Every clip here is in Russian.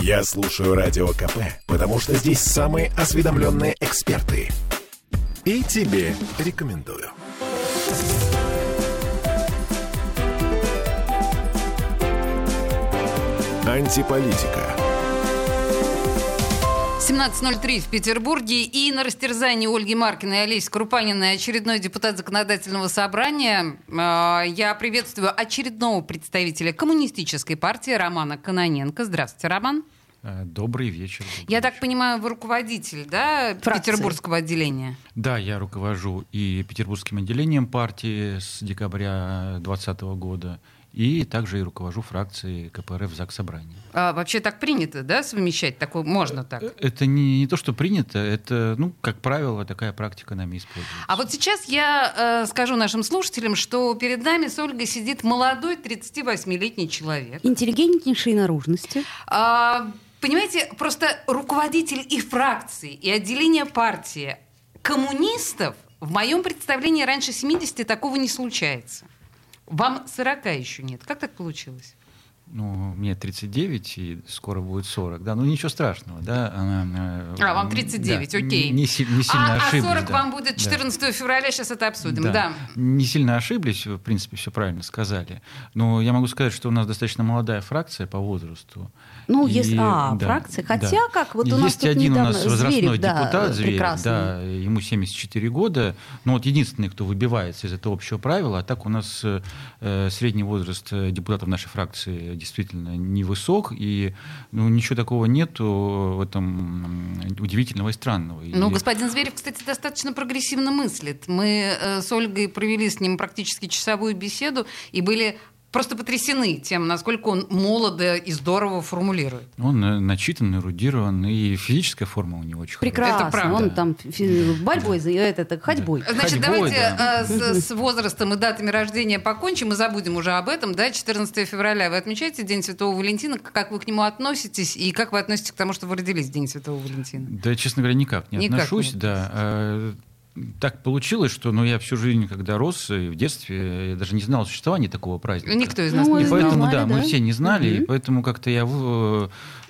Я слушаю Радио КП, потому что здесь самые осведомленные эксперты. И тебе рекомендую. Антиполитика. 17.03 в Петербурге. И на растерзании Ольги Маркиной и Олеси Крупаниной очередной депутат законодательного собрания. Э, Я приветствую очередного представителя коммунистической партии Романа Каноненко. Здравствуйте, Роман. Э, Добрый вечер. Я так понимаю, вы руководитель, да, Фракции. петербургского отделения? Да, я руковожу и петербургским отделением партии с декабря 2020 года, и также и руковожу фракцией КПРФ в ЗАГС Собрании. А, вообще так принято, да, совмещать? Такое можно так? Это не, не то, что принято, это, ну, как правило, такая практика нами используется. А вот сейчас я э, скажу нашим слушателям, что перед нами с Ольгой сидит молодой 38-летний человек. Интеллигентнейшей наружности. А, понимаете, просто руководитель и фракции, и отделения партии коммунистов в моем представлении раньше 70 такого не случается. Вам 40 еще нет. Как так получилось? Ну, мне 39, и скоро будет 40, да, ну ничего страшного, да. Она, э, А, вам 39, да, окей. Не, не сильно а, а ошиблись. 40 да. вам будет Да. 14 февраля, сейчас это обсудим. Да. Не сильно ошиблись, в принципе, все правильно сказали. Но я могу сказать, что у нас достаточно молодая фракция по возрасту. Ну, И, если... А, да, фракция. да. Хотя как, вот у нас Есть тут один у нас возрастной Зверев, да, депутат, Зверев, прекрасный. да, ему 74 года. Но вот единственный, кто выбивается из этого общего правила, а так у нас э, средний возраст э, депутатов нашей фракции действительно невысок, и ну, ничего такого нету в этом удивительного и странного. Ну, И- господин Зверев, кстати, достаточно прогрессивно мыслит. Мы э, с Ольгой провели с ним практически часовую беседу и были просто потрясены тем, насколько он молодо и здорово формулирует. Он э, начитан, эрудирован, и физическая форма у него очень Прекрасно. Это правда. Он там фи- борьбой, за это, это, ходьбой. Значит, Ходьбой, давайте да. э, с, с возрастом и датами рождения покончим и забудем уже об этом. Да? 14 февраля вы отмечаете День Святого Валентина. Как вы к нему относитесь и как вы относитесь к тому, что вы родились в День Святого Валентина? Да, честно говоря, никак не Никак отношусь, не да. Так получилось, что ну, я всю жизнь, когда рос, и в детстве, я даже не знал о существовании такого праздника. Никто из нас Ну, не И и знал. поэтому, знали, да, мы да? все не знали, и Мгм. поэтому как-то я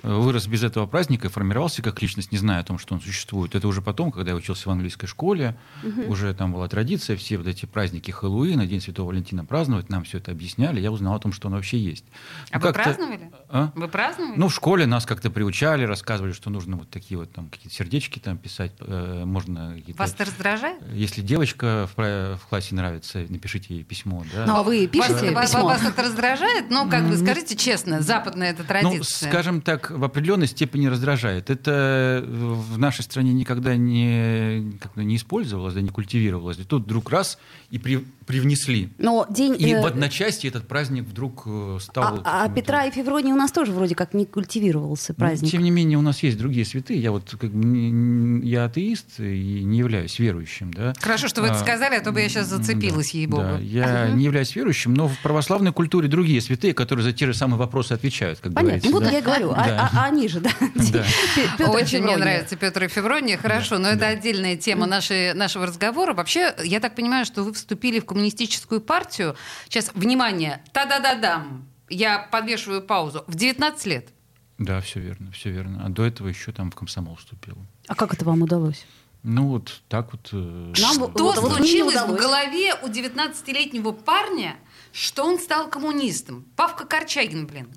вырос без этого праздника и формировался как личность, не зная о том, что он существует. Это уже потом, когда я учился в английской школе, уже там была традиция, все вот эти праздники Хэллоуина, День Святого Валентина праздновать, нам все это объясняли, я узнал о том, что он вообще есть. А Ну, вы праздновали? А? Вы праздновали? Ну, в школе нас как-то приучали, рассказывали, что нужно вот такие вот там какие-то сердечки там писать, э, можно. Вас это раздражает? Если девочка в, в классе нравится, напишите ей письмо, да. Ну, а вы пишете вас, письмо? Вас, это раздражает? Ну, как вы скажите честно, западная это Ну, традиция. скажем так, в определенной степени раздражает. Это в нашей стране никогда не, как бы не использовалось, да, не культивировалось. И тут вдруг раз и при- привнесли. Но день... И э, в одночасье этот праздник вдруг э, стал... а, а Петра и Февронии у нас тоже вроде как не культивировался Ну, праздник. тем не менее, у нас есть другие святые. Я вот как я атеист и не являюсь верующим, да. Хорошо, что вы это А, сказали, а то бы я сейчас зацепилась, да, ей-богу. да. я не являюсь верующим, но в православной культуре другие святые, которые за те же самые вопросы отвечают, как Понятно. говорится. Ну, вот да. я говорю, а, Да. А- а они же, да. Очень мне нравится Петр и Феврония, хорошо, но это отдельная тема нашей, нашего разговора. Вообще, я так понимаю, что вы вступили в коммунистическую партию. Сейчас, внимание, та-да-да-дам. Я подвешиваю паузу. В 19 лет. Да, все верно, все верно. А до этого еще там в комсомол вступил. А как это вам удалось? Ну вот так вот. э, Нам Что вот- вот случилось в удалось. голове у 19-летнего парня, что он стал коммунистом? Павка Корчагин, блин.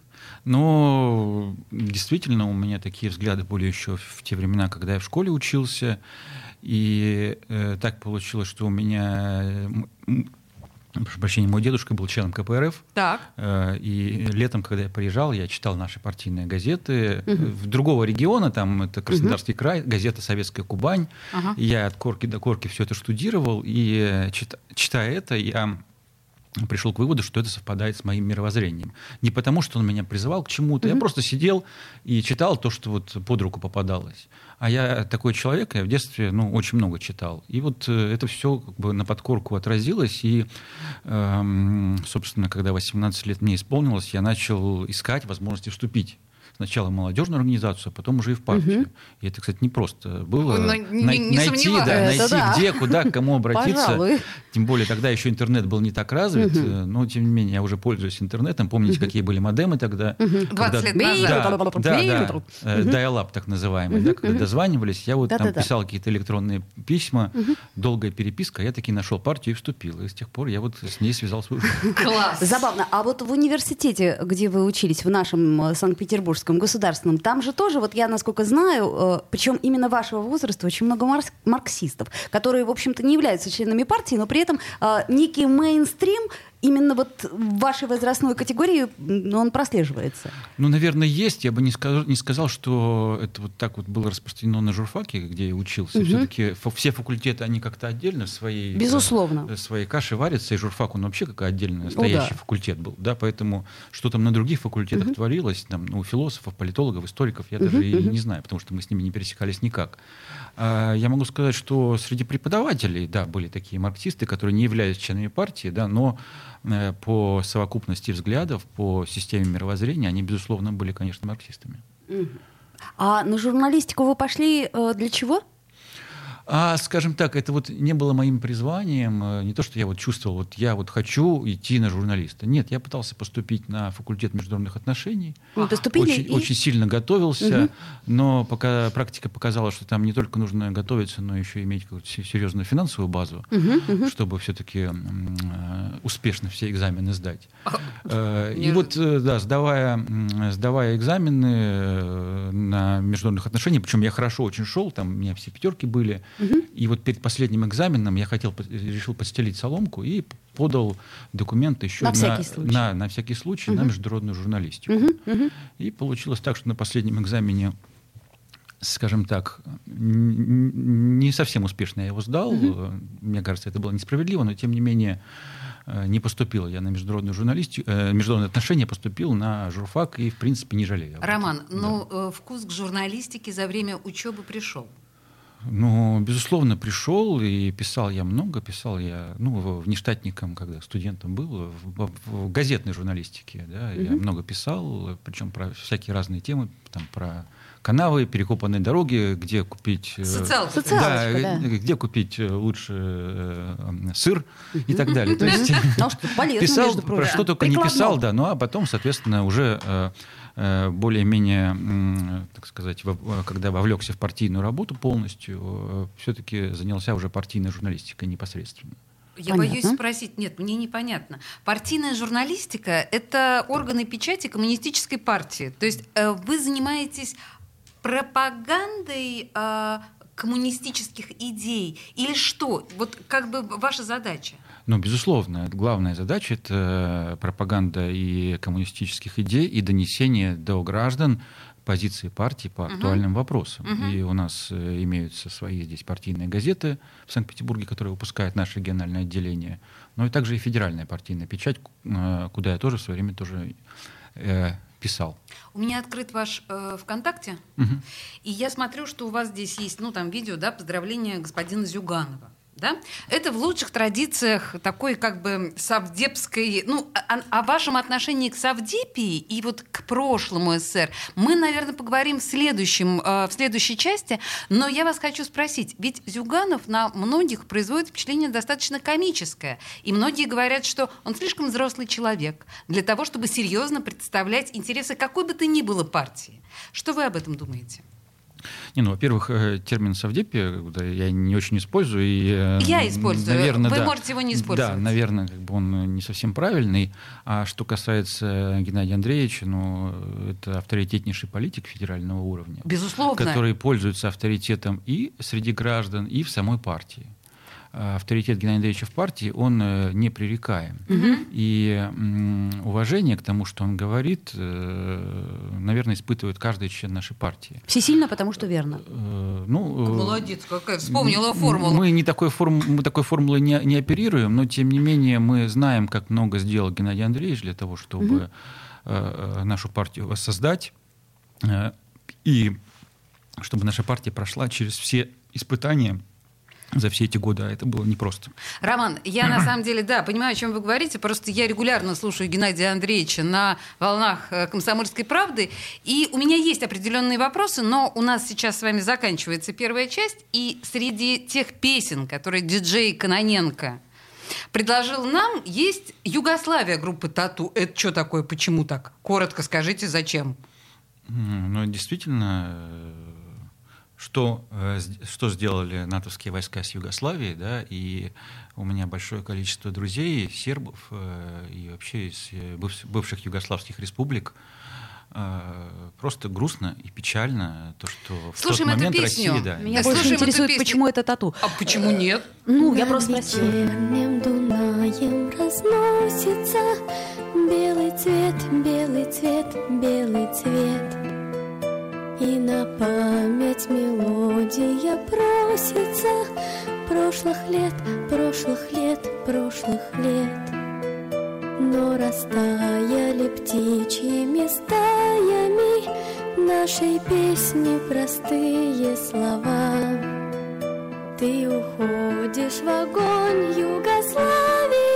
Но действительно у меня такие взгляды были еще в те времена, когда я в школе учился. И э, так получилось, что у меня, э, прошу прощения, мой дедушка был членом КПРФ. Так. Э, И летом, когда я приезжал, я читал наши партийные газеты э, в другого региона, там это Краснодарский край, газета «Советская Кубань». Ага. Я от корки до корки все это штудировал, и чит- читая это, я пришел к выводу, что это совпадает с моим мировоззрением. Не потому, что он меня призывал к чему-то, я просто сидел и читал то, что вот под руку попадалось. А я такой человек, я в детстве ну, очень много читал. И вот э, это все как бы на подкорку отразилось. И, эм, собственно, когда 18 лет мне исполнилось, я начал искать возможности вступить сначала в молодежную организацию, а потом уже и в партию. И это, кстати, не просто было Ну, не- най- не найти, да, найти да. где, куда, к кому обратиться. Пожалуй. Тем более тогда еще интернет был не так развит, э, но тем не менее я уже пользуюсь интернетом. Помните, какие были модемы тогда? 20 Когда- лет Да, назад. да, да, э, dial-up так называемый, да, когда дозванивались, я вот там Да-да-да. писал какие-то электронные письма, долгая переписка, я таки нашел партию и вступил. И с тех пор я вот с ней связал свою жизнь. Класс. Забавно. А вот в университете, где вы учились, в нашем э, Санкт-Петербургском государственном, там же тоже, вот я насколько знаю, причем именно вашего возраста, очень много марксистов, которые, в общем-то, не являются членами партии, но при этом э, некий мейнстрим именно вот в вашей возрастной категории, он прослеживается. Ну, наверное, есть. Я бы не сказал, не сказал, что это вот так вот было распространено на журфаке, где я учился. Все-таки все факультеты, они как-то отдельно в своей, э, Безусловно. в своей каше варятся, и журфак, он вообще как отдельный настоящий да. факультет был. Да, поэтому что там на других факультетах творилось, там, ну, у философов, политологов, историков, я даже и не знаю, потому что мы с ними не пересекались никак. А, Я могу сказать, что среди преподавателей, да, были такие марксисты, которые не являлись членами партии, да, но э, по совокупности взглядов, по системе мировоззрения, они, безусловно, были, конечно, марксистами. А на журналистику вы пошли э, для чего? А, скажем так, это вот не было моим призванием, э, не то, что я вот чувствовал, вот я вот хочу идти на журналиста. Нет, я пытался поступить на факультет международных отношений. Вы поступили очень, и- очень сильно готовился, но пока практика показала, что там не только нужно готовиться, но еще иметь какую-то се- серьезную финансовую базу, чтобы все-таки успешно все экзамены сдать. Э, И вот, э, да, сдавая, сдавая экзамены э, на международных отношениях, причем я хорошо очень шел, там у меня все пятерки были, и вот перед последним экзаменом я хотел, решил подстелить соломку и подал документы еще На всякий случай. на, на всякий случай на международную журналистику. И получилось так, что на последнем экзамене скажем так, не совсем успешно я его сдал. Э, Мне кажется, это было несправедливо, но тем не менее э, не поступил я на международную журналистику, э, международные отношения, поступил на журфак и, в принципе, не жалею. Роман, Да. ну э, вкус к журналистике за время учебы пришел. Ну, безусловно, пришел и писал я много, писал я, ну, в- внештатником, когда студентом был, в, в газетной журналистике, да, я много писал, причем про всякие разные темы, там, про канавы, перекопанные дороги, где купить... э. Социалочка, да, да. э, где купить э, лучше э, сыр и так далее. То есть Ну, что полезно, писал про что только не писал, да, ну а потом, соответственно, уже более-менее, м, так сказать, э, когда вовлекся в партийную работу полностью, все-таки занялся уже партийной журналистикой непосредственно. Я Понятно. боюсь спросить, нет, мне непонятно. Партийная журналистика — это органы печати коммунистической партии. То есть э, вы занимаетесь пропагандой э, коммунистических идей или что? Вот как бы ваша задача? Ну, безусловно, главная задача — это пропаганда и коммунистических идей, и донесение до граждан позиции партии по актуальным вопросам. И у нас э, имеются свои здесь партийные газеты в Санкт-Петербурге, которые выпускает наше региональное отделение, но и также и федеральная партийная печать, э, куда я тоже в свое время тоже э, писал. У меня открыт ваш э, ВКонтакте, Мгм. и я смотрю, что у вас здесь есть, ну, там видео, да, поздравления господина Зюганова. Да? Это в лучших традициях такой как бы савдепской... Ну, о, о вашем отношении к Савдепии и вот к прошлому СССР мы, наверное, поговорим в, следующем, э, в следующей части. Но я вас хочу спросить, ведь Зюганов на многих производит впечатление достаточно комическое. И многие говорят, что он слишком взрослый человек для того, чтобы серьезно представлять интересы какой бы то ни было партии. Что вы об этом думаете? Не, ну, во-первых, э, термин совдепия да, я не очень использую. И, э, Я использую. наверное, Вы да. можете его не использовать. Да, наверное, как бы он э, не совсем правильный. А что касается Геннадия Андреевича, ну, это авторитетнейший политик федерального уровня, Безусловно. который пользуется авторитетом и среди граждан, и в самой партии. Авторитет Геннадия Андреевича в партии, он э, непререкаем. И м, уважение к тому, что он говорит, э, наверное, испытывает каждый член нашей партии. Всесильно, потому что верно. Э, Ну, Молодец, какая вспомнила формулу. Мы, не такой, форм, мы такой формулой не, не оперируем, но тем не менее мы знаем, как много сделал Геннадий Андреевич для того, чтобы э, нашу партию воссоздать. и чтобы наша партия прошла через все испытания за все эти годы, а это было непросто. Роман, я на самом деле, да, понимаю, о чем вы говорите, просто я регулярно слушаю Геннадия Андреевича на волнах э, «Комсомольской правды», и у меня есть определенные вопросы, но у нас сейчас с вами заканчивается первая часть, и среди тех песен, которые диджей Каноненко предложил нам, есть «Югославия» группы «Тату». Это что такое, почему так? Коротко скажите, зачем? Ну, действительно, что, э, что сделали натовские войска с Югославией, да, и у меня большое количество друзей, сербов э, и вообще из э, бывших югославских республик, просто грустно и печально то, что в Слушаем тот момент эту песню. Россия... Да, Меня больше интересует, почему это тату. А почему нет? Ну, я просто спросила. Дунаем разносится Белый цвет, белый цвет, белый цвет И на память мелодия просится Прошлых лет, прошлых лет, прошлых лет. Но растаяли птичьими стаями Нашей песни простые слова. Ты уходишь в огонь, Югославия,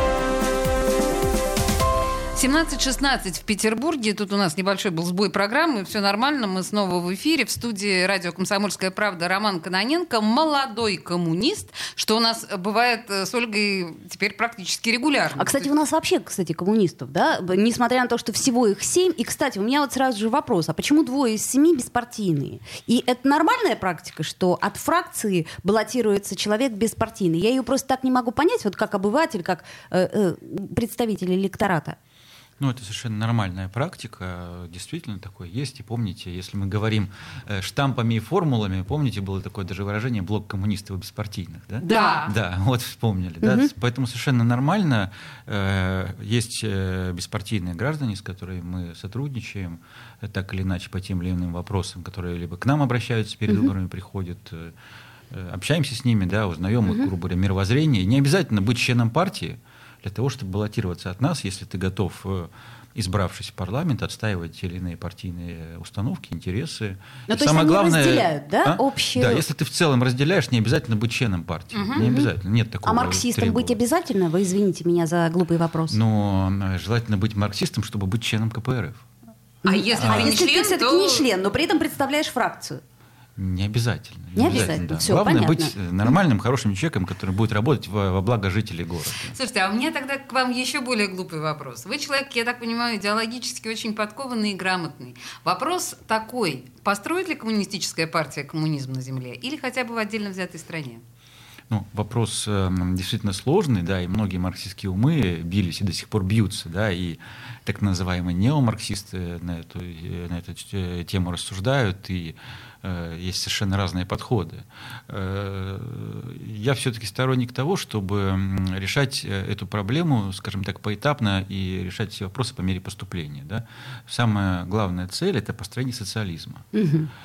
17.16 в Петербурге. Тут у нас небольшой был сбой программы. Все нормально. Мы снова в эфире. В студии радио «Комсомольская правда» Роман Каноненко. Молодой коммунист, что у нас бывает э, с Ольгой теперь практически регулярно. А, кстати, у нас вообще, кстати, коммунистов, да, несмотря на то, что всего их семь. И, кстати, у меня вот сразу же вопрос, а почему двое из семи беспартийные? И это нормальная практика, что от фракции баллотируется человек беспартийный? Я ее просто так не могу понять, вот как обыватель, как э, э, представитель электората. Ну, это совершенно нормальная практика, действительно такое есть. И помните, если мы говорим э, штампами и формулами, помните, было такое даже выражение «блок коммунистов и беспартийных», да? Да. Да, вот вспомнили. Да? Поэтому совершенно нормально. э, Есть э, беспартийные граждане, с которыми мы сотрудничаем, так или иначе по тем или иным вопросам, которые либо к нам обращаются перед выборами, приходят, общаемся с ними, да, узнаем их, грубо говоря, мировоззрение. Не обязательно быть членом партии для того, чтобы баллотироваться от нас, если ты готов, э, избравшись в парламент, отстаивать те или иные партийные установки, интересы. Ну, И то есть они разделяют, да, общие- Да, если ты в целом разделяешь, не обязательно быть членом партии. Не обязательно, нет такого А марксистом быть требования. обязательно? Вы извините меня за глупый вопрос. Но э, желательно быть марксистом, чтобы быть членом КПРФ. А если а ты не если ты член, все-таки то... не член, но при этом представляешь фракцию? Не обязательно. Не обязательно, да. всё, Главное понятно. быть э, нормальным, хорошим человеком, который будет работать во, во благо жителей города. Слушайте, а у меня тогда к вам еще более глупый вопрос. Вы человек, я так понимаю, идеологически очень подкованный и грамотный. Вопрос такой. Построит ли коммунистическая партия коммунизм на Земле или хотя бы в отдельно взятой стране? Ну, вопрос э, действительно сложный, да, и многие марксистские умы бились и до сих пор бьются, да, и так называемые неомарксисты на эту, э, на эту э, тему рассуждают, и есть совершенно разные подходы. Э, я все-таки сторонник того, чтобы решать э, эту проблему, скажем так, поэтапно и решать все вопросы по мере поступления. Да. Самая главная цель – это построение социализма.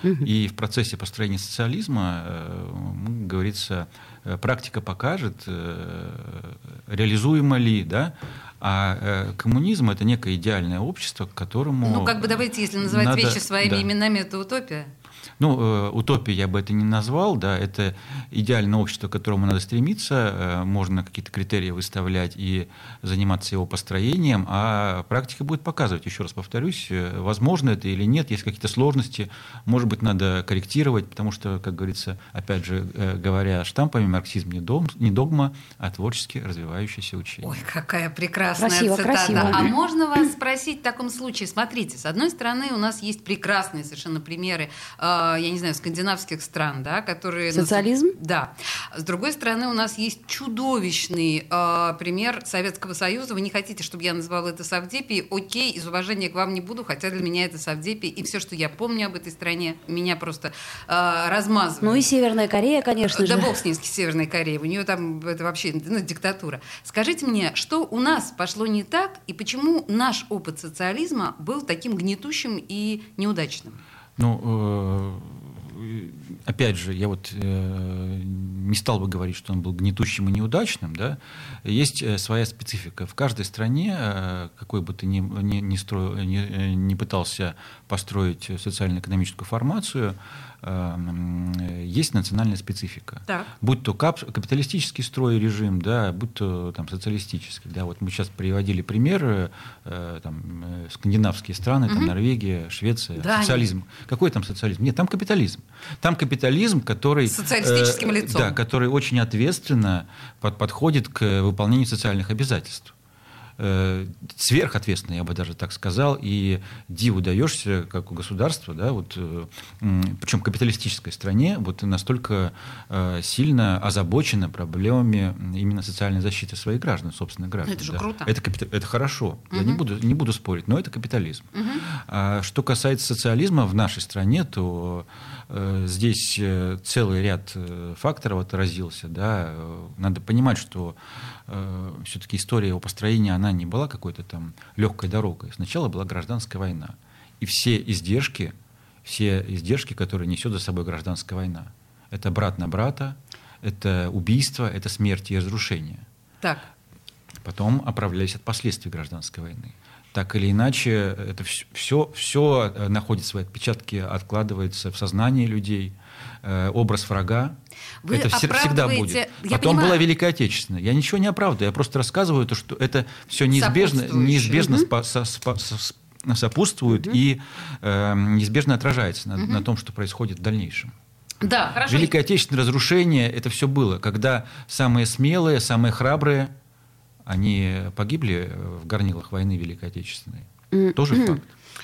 И в процессе построения социализма, э, говорится, э, практика покажет, э, реализуемо ли, да, а э, коммунизм это некое идеальное общество, к которому... Ну, как бы давайте, если называть надо- вещи своими да. именами, это утопия. Ну, э, утопией я бы это не назвал, да, это идеальное общество, к которому надо стремиться, э, можно какие-то критерии выставлять и заниматься его построением, а практика будет показывать, еще раз повторюсь, э, возможно это или нет, есть какие-то сложности, может быть, надо корректировать, потому что, как говорится, опять же, э, говоря штампами, марксизм не, дом, не догма, а творчески развивающееся учение. Ой, какая прекрасная Красиво, цитата. красиво. А можно вас спросить в таком случае? Смотрите, с одной стороны, у нас есть прекрасные совершенно примеры, э, я не знаю, скандинавских стран, да, которые... Социализм? Да. С другой стороны, у нас есть чудовищный э, пример Советского Союза. Вы не хотите, чтобы я назвала это Савдепией? Окей, из уважения к вам не буду, хотя для меня это Савдепия. И все, что я помню об этой стране, меня просто э, размазывает. Ну и Северная Корея, конечно Да же. бог с ней, с Северной Кореей. У нее там это вообще ну, диктатура. Скажите мне, что у нас пошло не так, и почему наш опыт социализма был таким гнетущим и неудачным? Ну, э, опять же, я вот э, не стал бы говорить, что он был гнетущим и неудачным, да. Есть э, своя специфика. В каждой стране, э, какой бы ты ни, ни, ни, строил, ни, э, ни пытался построить социально-экономическую формацию, есть национальная специфика. Так. Будь то кап- капиталистический строй режим, да, будь то там, социалистический. Да. Вот мы сейчас приводили примеры, э, там, э, скандинавские страны, там, Норвегия, Швеция, Да, социализм. Какой там социализм? Нет, там капитализм. Там капитализм, который... С социалистическим э, лицом. Да, который очень ответственно под- подходит к выполнению социальных обязательств. Э, Сверхответственно, я бы даже так сказал, и диву даешься, как у государства, да, вот, э, причем капиталистической стране, вот настолько э, сильно озабочена проблемами именно социальной защиты своих граждан, собственных граждан. это же да. круто. Это, капита- это хорошо, я не буду, не буду спорить, но это капитализм. А что касается социализма в нашей стране, то здесь э, целый ряд э, факторов отразился. Да. Э, Надо понимать, что все-таки история его построения, она не была какой-то там легкой дорогой. Сначала была гражданская война. И все издержки, все издержки, которые несет за собой гражданская война, это брат на брата, это убийство, это смерть и разрушение Так, потом оправлялись от последствий гражданской войны. Так или иначе, это все, все находит свои отпечатки, откладывается в сознании людей. Э, образ врага. Вы это все- всегда оправдываете- будет. я Потом понимаю. была Великая Отечественная. Я ничего не оправдываю, я просто рассказываю то, что это все неизбежно, неизбежно спа- со- спа- со- сопутствует и э, неизбежно отражается на, на том, что происходит в дальнейшем. да, хорошо. Великое Отечественное разрушение, это все было, когда самые смелые, самые храбрые, они погибли в горнилах войны Великой Отечественной. Тоже факт.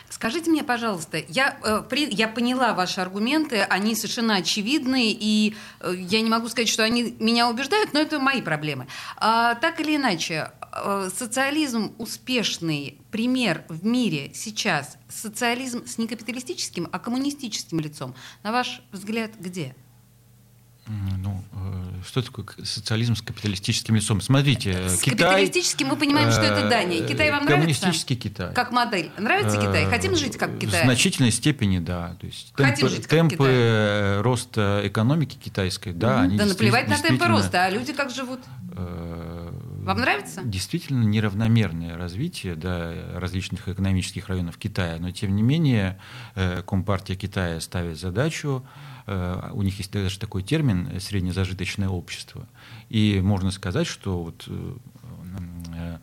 Скажите мне, пожалуйста, я, э, при- я поняла ваши аргументы, они совершенно очевидны, и э, я не могу сказать, что они меня убеждают, но это мои проблемы. А, так или иначе, э, социализм успешный пример в мире сейчас, социализм с не капиталистическим, а коммунистическим лицом, на ваш взгляд, где? Ну, э, что такое социализм с капиталистическим лицом? Смотрите, э, С Китай... капиталистическим мы понимаем, что это Дания. э, Китай вам нравится? Коммунистический Китай. Как модель. Нравится Китай? Хотим жить как В Китай? значительной степени, да. То есть Хотим темпы, жить как темпы Китай. роста экономики китайской, да, они Да наплевать на темпы роста, а люди как живут? Вам нравится? Действительно неравномерное развитие да, различных экономических районов Китая, но тем не менее Компартия Китая ставит задачу, у них есть даже такой термин э, «среднезажиточное общество», и можно сказать, что вот, э, э, э,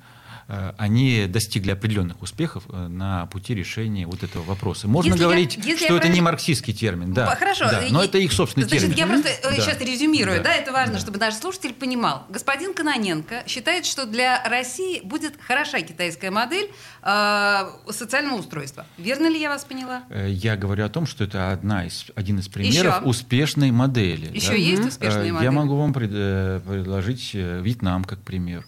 они достигли определенных успехов э, на пути решения вот этого вопроса. Можно Если я- говорить, если что я это не правильно- марксистский термин, да, Хорошо. да, но И- это их собственный Значит, термин. я просто э, Да. сейчас резюмирую, да, Да. это важно, Да. чтобы наш слушатель понимал. Господин Каноненко считает, что для России будет хороша китайская модель э, социального устройства. Верно ли я вас поняла? Э, Я говорю о том, что это одна из, один из примеров Еще? успешной модели. Еще да. есть успешные Э, модели? Я могу вам пред- э, предложить э, Вьетнам как пример.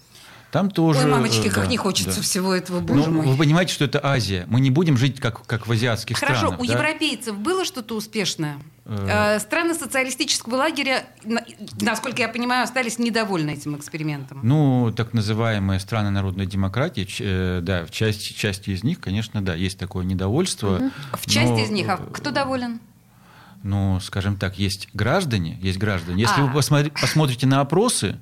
Там тоже... Ой, мамочки, э, как да, не хочется да. всего этого, Ну, боже мой. Вы понимаете, что это Азия. Мы не будем жить как, как в азиатских Хорошо, странах. у да? европейцев было что-то успешное? Э. Э, Страны социалистического лагеря, на- насколько я понимаю, остались недовольны этим экспериментом. Ну, так называемые страны народной демократии, э, да, в части, части из них, конечно, да, есть такое недовольство. В части но, из них, а кто доволен? Ну, скажем так, есть граждане, есть граждане. Если А. вы посмотри- посмотрите на опросы,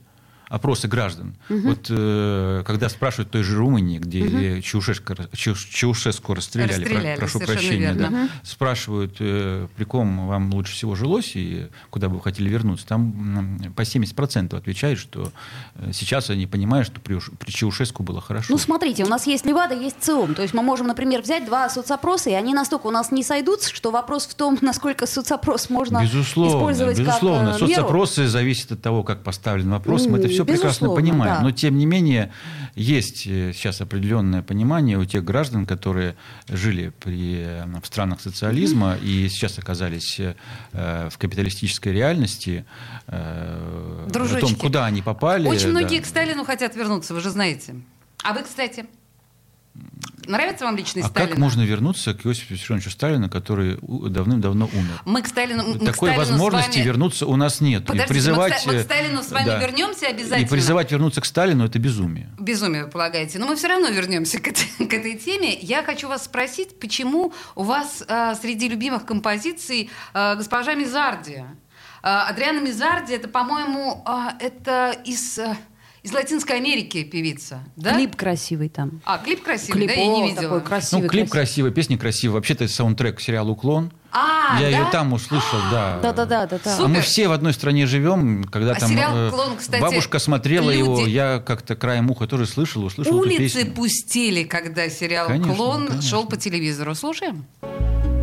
опросы граждан. Вот э, когда спрашивают той же Румынии, где Чаушеску, Чаушеску расстреляли, про- Расстреляли, прошу совершенно прощения, верно. да, спрашивают, э, при ком вам лучше всего жилось и куда бы вы хотели вернуться, там по 70% отвечают, что э, сейчас они понимают, что при, при Чаушеску было хорошо. Ну, смотрите, у нас есть Левада, есть ЦИОМ. То есть мы можем, например, взять два соцопроса, и они настолько у нас не сойдутся, что вопрос в том, насколько соцопрос можно Безусловно, использовать безусловно. как э, меру. Соцопросы зависят от того, как поставлен вопрос. Мы это М, все прекрасно понимаем. да. Но тем не менее есть э, сейчас определенное понимание у тех граждан, которые жили при, э, в странах социализма и сейчас оказались э, в капиталистической реальности, э, о Дружочки. том, куда они попали. Очень да. многие к Сталину хотят вернуться, вы же знаете. А вы, кстати, нравится вам личность А Сталина? как можно вернуться к Иосифу Виссарионовичу Сталину, который давным-давно умер? Мы к Сталину, мы к Такой Сталину с возможности вами- вернуться у нас нет. Подождите, и призывать, мы, к, мы к Сталину с вами да. вернемся обязательно. И призывать вернуться к Сталину это безумие. Безумие, вы полагаете. Но мы все равно вернемся к этой, к этой теме. Я хочу вас спросить, почему у вас э, среди любимых композиций э, госпожа Мизарди? Э, Адриана Мизарди, это, по-моему, э, это из, э, из Латинской Америки певица, да? Клип красивый там. А, клип красивый, Клип, да, я не видела. такой красивый. ну, клип красивый. красивый, песня красивая. Вообще-то это саундтрек к сериалу «Уклон». А, Я да? ее там услышал, да. Да-да-да, да, да. А мы все в одной стране живем, когда А там сериал э, «Уклон», кстати, бабушка смотрела его, люди- я как-то краем уха тоже слышал, услышал эту Улицы песню. пустили, когда сериал Конечно, «Клон» конечно. шел по телевизору. Слушаем? Siento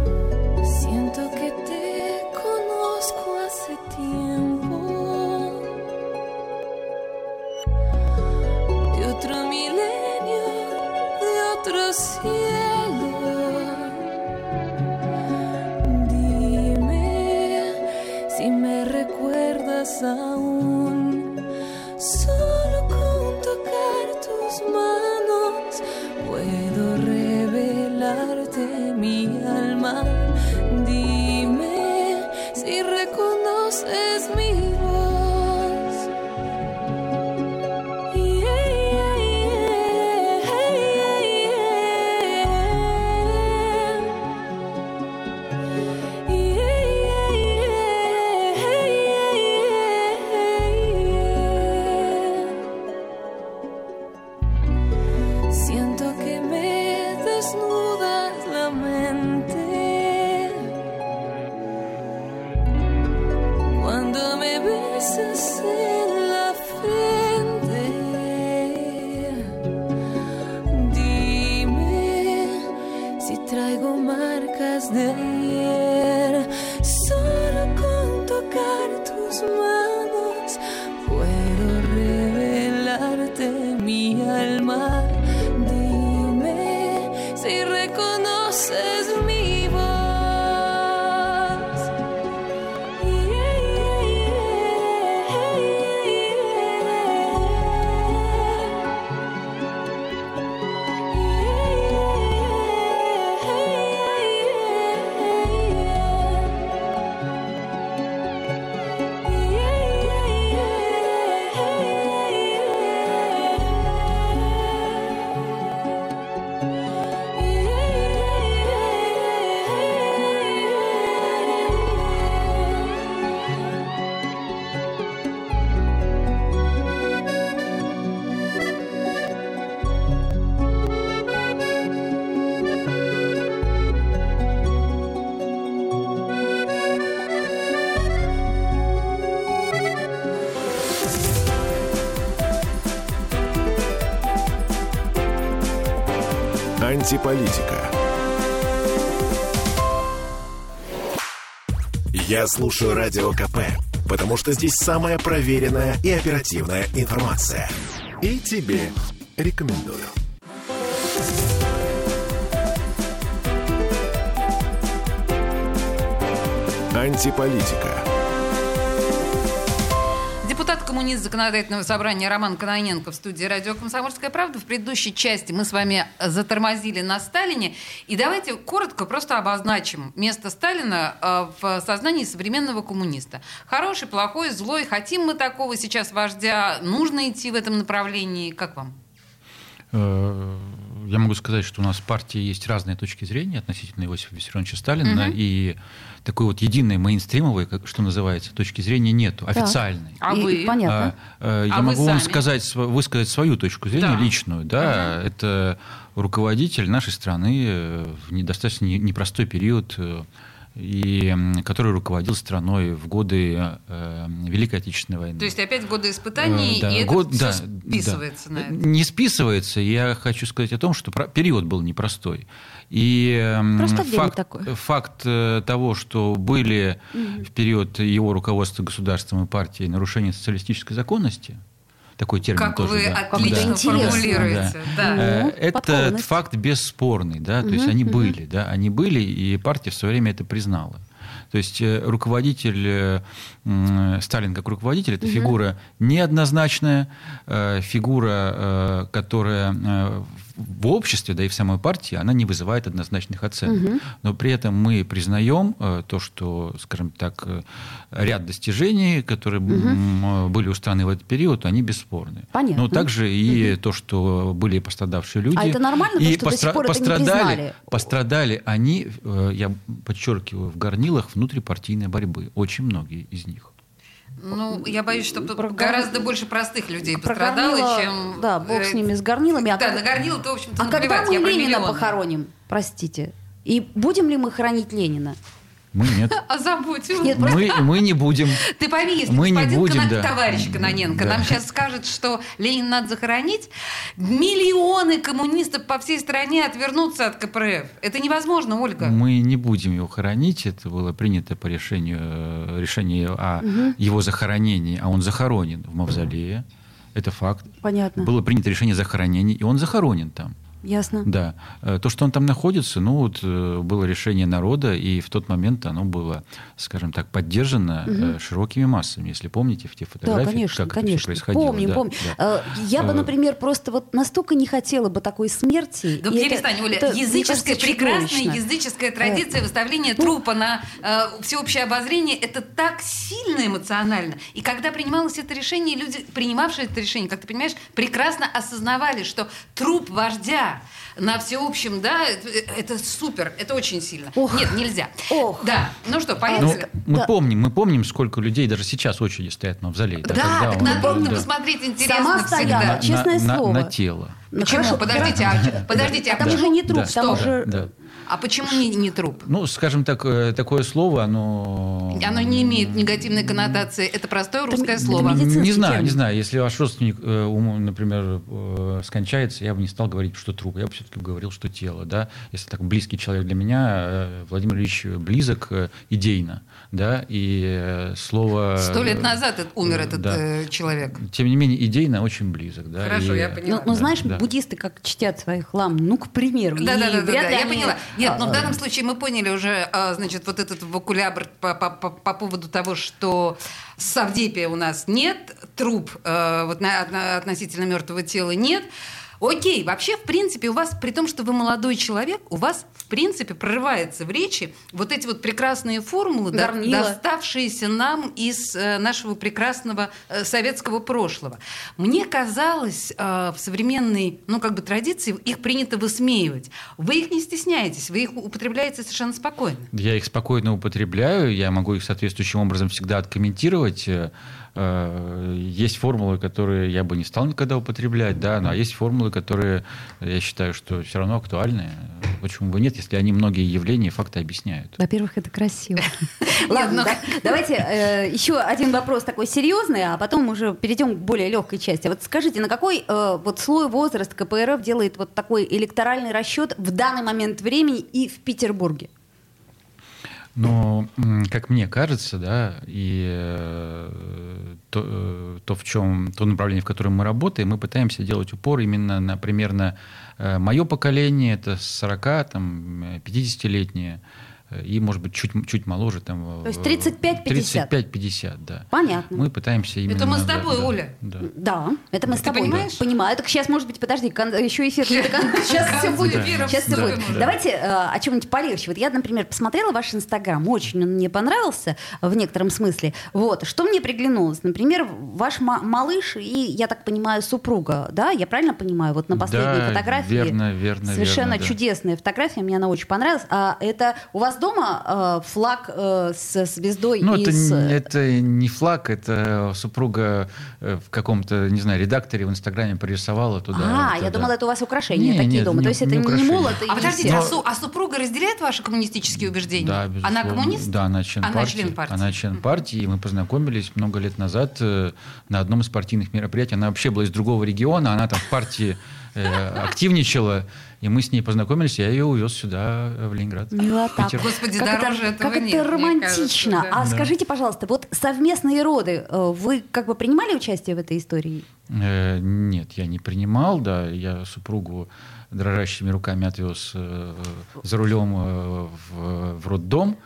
Антиполитика. Я слушаю Радио КП, потому что здесь самая проверенная и оперативная информация. И тебе рекомендую. Антиполитика. Депутат-коммунист Законодательного собрания Роман Каноненко в студии радио «Комсомольская правда». В предыдущей части мы с вами затормозили на Сталине. И давайте коротко просто обозначим место Сталина э, в сознании современного коммуниста. Хороший, плохой, злой. Хотим мы такого сейчас вождя? Нужно идти в этом направлении? Как вам? Я могу сказать, что у нас в партии есть разные точки зрения относительно Иосифа Виссарионовича Сталина, Мгм. и такой вот единой мейнстримовой, как, что называется, точки зрения нету, официальной. А И- вы? Понятно. А, А я вы могу вам сказать, высказать свою точку зрения Да. личную. Да, это руководитель нашей страны э, в недостаточно не- непростой период, э, и который руководил страной в годы э, Великой Отечественной войны. То есть опять годы испытаний, Э, да, и это год- все да, списывается да. на это. Не списывается. Я хочу сказать о том, что период был непростой. И Просто время факт, такое. факт э, того, что были в период его руководства государством и партией нарушения социалистической законности, такой термин Как тоже, вы да. отлично Да. Формулируете. Да. Э, Ну, Этот факт бесспорный, да, то есть они были, да, они были, и партия в свое время это признала. То есть э, руководитель, э, Сталин как руководитель, это фигура неоднозначная, фигура, которая в обществе, да и в самой партии, она не вызывает однозначных оценок. Но при этом мы признаем э, то, что, скажем так, э, ряд достижений, которые м, были у страны в этот период, они бесспорны. Понятно. Но также и то, что были пострадавшие люди. А это нормально, и что до сих пор это не пострадали, признали? пострадали они, э, я подчеркиваю, в горнилах внутрипартийной борьбы. Очень многие из них. Ну, я боюсь, что тут Про гораздо гор- больше простых людей пострадало, горнила, чем... Да, бог э, с ними, с горнилами. А Да, как- на горнило-то, в общем-то, А когда мы я Ленина похороним? Простите. И будем ли мы хранить Ленина? Мы нет. Озаботь. Нет, Мы, мы не будем. Ты пойми, если Мы не господин будем, Кона- да. товарищ Каноненко Да. нам сейчас скажет, что Ленина надо захоронить, миллионы коммунистов по всей стране отвернутся от КПРФ. Это невозможно, Ольга. Мы не будем его хоронить. Это было принято по решению э, решение о его захоронении, а он захоронен в мавзолее. Это факт. Понятно. Было принято решение о захоронении, и он захоронен там. Ясно. Да. Э, То, что он там находится, ну, вот э, было решение народа, и в тот момент оно было, скажем так, поддержано э, широкими массами. Если помните, в те Да, фотографии, конечно, как это конечно. все происходило. Помним, да, помним. да. Я бы, например, просто вот настолько не хотела бы такой смерти. Да это- перестань, Оля, это, языческая, кажется, прекрасная чудовищно. языческая традиция выставления ну, трупа на э, всеобщее обозрение, это так сильно эмоционально. И когда принималось это решение, люди, принимавшие это решение, как ты понимаешь, прекрасно осознавали, что труп вождя на всеобщем, да, это, супер, это очень сильно. Ох. Нет, нельзя. Ох. Да, ну что, Ну, поехали. мы Да. помним, мы помним, сколько людей даже сейчас очереди стоят в мавзолее. Да, когда так надо да, было да. посмотреть интересно Сама всегда. стояла, честное на, слово. На, на тело. Ну, Почему? хорошо, подождите, а, подождите, а Там почему, уже не труп, Да. там Что? уже... Да. А почему не, не труп? Ну, скажем так, э, такое слово, оно... Оно не имеет негативной коннотации. Это простое русское это слово. Не знаю, не знаю. Если ваш родственник, э, ум- например, э, скончается, я бы не стал говорить, что труп. Я бы все-таки говорил, что тело. Да? Если так близкий человек для меня, Владимир Ильич близок идейно. Да? И слово... Сто лет назад умер этот да. человек. Тем не менее, идейно очень близок. Да? Хорошо, И- я поняла. Ну, ну, Да, знаешь, да. буддисты как чтят своих лам, ну, к примеру. Да, да, да, да, я поняла. Нет, но в а, данном случае мы поняли уже, а, значит, вот этот вокулябр по, по- по- по поводу того, что Савдепия у нас нет, труп э, вот на- отно- относительно мертвого тела нет. Окей, вообще, в принципе, у вас, при том, что вы молодой человек, у вас, в принципе, прорывается в речи вот эти вот прекрасные формулы, да, Горнила. доставшиеся нам из э, нашего прекрасного э, советского прошлого. Мне казалось, э, в современной, ну, как бы традиции, их принято высмеивать. Вы их не стесняетесь, вы их употребляете совершенно спокойно. Я их спокойно употребляю, я могу их соответствующим образом всегда откомментировать. Э, э, Есть формулы, которые я бы не стал никогда употреблять, да, а есть формулы, которые я считаю, что все равно актуальны. Почему бы нет, если они многие явления и факты объясняют. Во-первых, это красиво. Ладно, ну- да- давайте э, еще один вопрос такой серьезный, а потом уже перейдем к более легкой части. Вот скажите, на какой э, вот слой возраст КПРФ делает вот такой электоральный расчет в данный момент времени и в Петербурге? Но, м, как мне кажется, да, и э, то, э, то, в чем, то направление, в котором мы работаем, мы пытаемся делать упор именно на примерно мое поколение, это с 40, там, э, 50-летнее, э, и, может быть, чуть, чуть моложе. Там, То есть э, 35-50. 35-50, да. Понятно. Мы пытаемся именно... мы с да, тобой, да, Оля. Да. Да, это мы Ты с тобой. понимаешь? Понимаю. Так сейчас, может быть, подожди, кон- еще эфир. Сейчас все будет. Сейчас все будет. Давайте э, о чем-нибудь полегче. Вот я, например, посмотрела ваш Инстаграм. Очень он мне понравился в некотором смысле. Вот. Что мне приглянулось? Например, ваш ма- малыш и, я так понимаю, супруга. Да, я правильно понимаю? Вот на последней Да, фотографии. верно, верно, Совершенно верно, да. чудесная фотография. Мне она очень понравилась. А это у вас дома э, флаг э, со звездой Ну, это, из... не- это не флаг, это супруга э, в каком-то, не знаю, редакторе в Инстаграме порисовала туда. А, это, я да. думала, это у вас украшения Не, такие нет, дома. не- То есть это не не, украшения. молот и А не подождите, все. а, су- а супруга разделяет ваши коммунистические убеждения? Да, Она безусловно. коммунист? Да, она член Она партии. член партии. Она член партии, и мы познакомились много лет назад э, на одном из партийных мероприятий. Она вообще была из другого региона, она там в партии э, активничала, и мы с ней познакомились, я ее увез сюда, э, в Ленинград. Милота. Питер. Господи, как дороже это, этого как нет, это романтично. кажется, да. А Да. скажите, пожалуйста, вот совместные роды, э, вы как бы принимали участие в этой истории? Э, Нет, я не принимал, да, я супругу дрожащими руками отвез э, за рулем э, в, в роддом.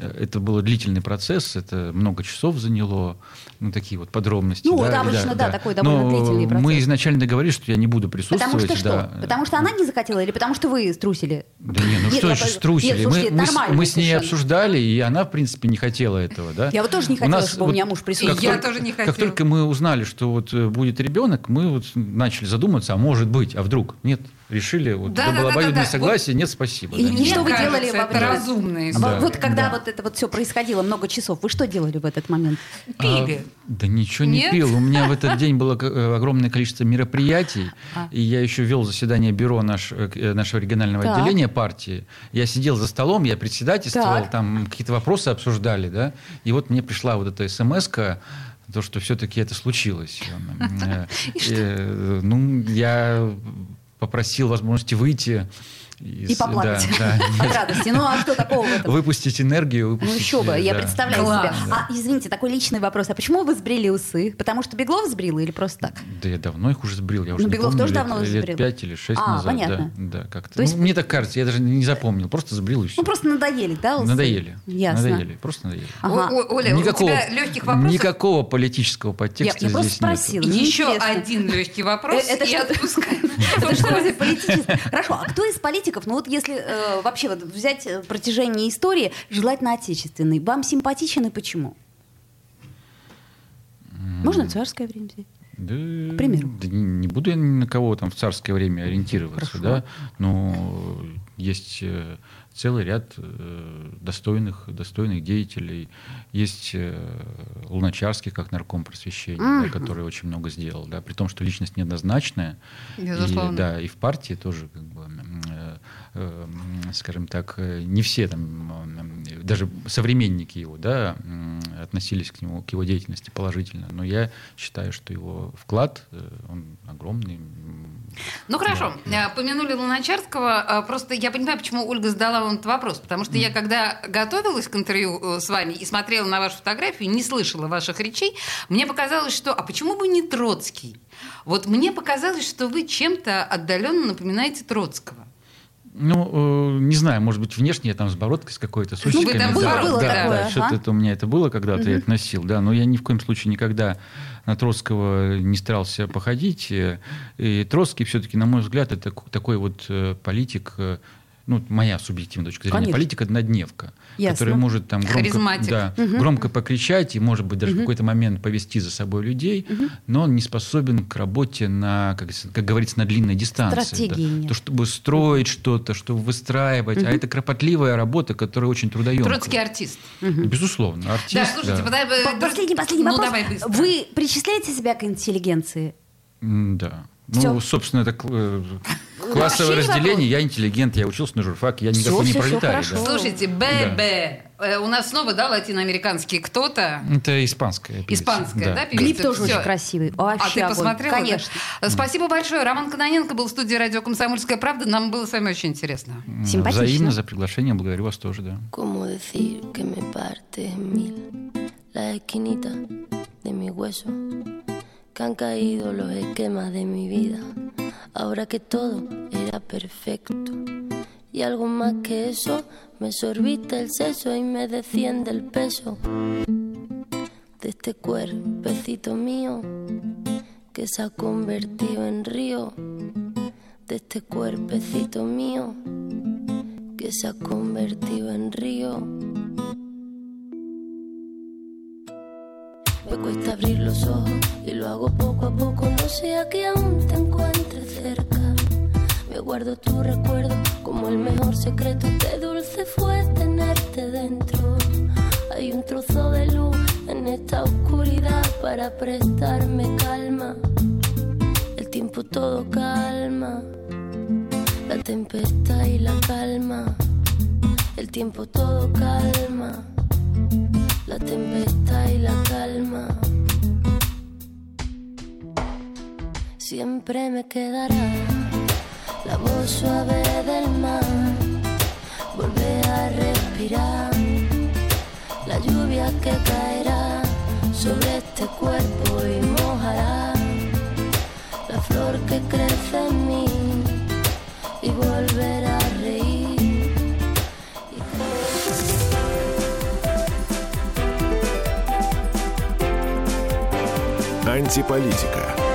Э, Это был длительный процесс, это много часов заняло, ну, такие вот подробности. Ну, да, вот обычно, да, такой довольно Но длительный процесс. Мы изначально договорились, что я не буду присутствовать. Потому что что? да. Потому что она не захотела или потому что вы струсили? Да не, ну Нет, что я же по- струсили? Нет, слушайте, мы, мы, мы с ней совершенно. обсуждали, и она, в принципе, не хотела этого, да? Я вот тоже не У хотела, нас чтобы у вот меня муж присутствовал. как Я только- тоже не Как хотела. только мы узнали, что вот э, будет ребенок, мы вот начали задуматься, а может быть, а вдруг? Нет, решили, вот Да, это да, было да, да, обоюдное да. согласие, нет, спасибо. И- да, и нет. что вы делали кажется, во это время- разумная А история. Вот когда да. вот это вот все происходило много часов, вы что делали в этот момент? Пили. А, да ничего не Нет? пил. У меня в этот день было э, огромное количество мероприятий, А. и я еще вел заседание бюро наш, э, э, нашего регионального Так. отделения партии. Я сидел за столом, я председательствовал, Так. там какие-то вопросы обсуждали, да, и вот мне пришла вот эта смс то, что все-таки это случилось. Ну, я попросил возможности выйти. Из- И поплакать да, да, от радости. Ну а что такого в этом? выпустить энергию. Ну выпустить, еще бы, я да. представляю Класс. себе. А, извините, такой личный вопрос. А почему вы сбрили усы? Потому что Беглов сбрил или просто так? Да я давно их уже сбрил. Я уже Ну, Беглов помню, тоже лет, давно лет сбрил. пять или шесть А, назад. понятно. Да, да, как-то. То есть- Ну, мне так кажется, я даже не запомнил. Просто сбрил и все. Ну просто надоели, да, усы? Надоели. Ясно. Надоели. Просто надоели. Ага. О- Оля, никакого, у тебя легких вопросов? никакого политического подтекста Я- я просто здесь спросила. Мне Еще один легкий вопрос Э, это и отпускаем. Это что за политический? Хорошо, а кто из политиков, ну вот если э, вообще вот взять э, протяжение истории, желательно отечественный, вам симпатичен и почему? Можно царское время взять? Да, К примеру. да не, не буду я ни на кого там в царское время ориентироваться, Хорошо. да, но есть э, целый ряд э, достойных, достойных деятелей. Есть э, Луначарский, как нарком просвещения, да, Мгм. который очень много сделал, да, при том, что личность неоднозначная. Безусловно. И, да, и в партии тоже, как скажем так, э, не все там, э, даже современники его, да, относились к нему, к его деятельности положительно. Но я считаю, что его вклад, э, он огромный. Ну хорошо, Э, помянули Луначарского. Э, Просто я понимаю, почему Ольга задала вам этот вопрос. Потому что я, когда готовилась к интервью э, с вами и смотрела на вашу фотографию, не слышала ваших речей, мне показалось, что а почему бы не Троцкий? Вот мне показалось, что вы чем-то отдаленно напоминаете Троцкого. Ну, э, не знаю, может быть, внешне я там с бородкой с какой-то, с усиками. там было- да, было да, такое, да, ага. что-то это у меня это было когда-то, я это носил, да, но я ни в коем случае никогда на Троцкого не старался походить. э, И Троцкий все-таки, на мой взгляд, это такой вот э, политик, ну, моя субъективная точка зрения, Конечно. политик однодневка, Ясно. который может там громко, да, громко покричать и, может быть, даже в какой-то момент повести за собой людей, но он не способен к работе на, как, говорится- как говорится, на длинной дистанции. да. Стратегии нет. То, чтобы строить что-то, чтобы выстраивать, а это кропотливая работа, которая очень трудоемкая. Троцкий артист. Безусловно, артист. Да, слушайте, да. подай- По- Последний, последний ну, вопрос. давай быстро. Вы причисляете себя к интеллигенции? Да. Всё. Ну, собственно, это э, классовое разделение. Я интеллигент, я учился на журфак, я никакой не пролетарий. да. Слушайте, ББ. Э, У нас снова, да, латиноамериканский кто-то. Это испанская певица. Испанская, да, певица? Клип тоже Всё. очень красивый. А Вообще ты огонь. посмотрела? Конечно. да? Спасибо большое. Роман Каноненко был в студии радио «Комсомольская правда». Нам было с вами очень интересно. Симпатично. Взаимно за приглашение. Благодарю вас тоже, да. ¿Cómo decir que me parte en mil la esquinita de mi hueso? Que han caído los esquemas de mi vida. Ahora que todo era perfecto. y algo más que eso. Me sorbiste el seso y me desciende el peso de este cuerpecito mío que se ha convertido en río. De este cuerpecito mío que se ha convertido en río. Me cuesta abrir los ojos y lo hago poco a poco. No sea que aún te encuentres cerca. Me guardo tu recuerdo como el mejor secreto. Qué dulce fue tenerte dentro. Hay un trozo de luz en esta oscuridad para prestarme calma. El tiempo todo calma. La tempestad y la calma. El tiempo todo calma. La tempestad y la calma. Siempre me quedará la voz suave del mar. Volver a respirar la lluvia que caerá sobre este cuerpo y mojará la flor que crece en mí y volver Антиполитика.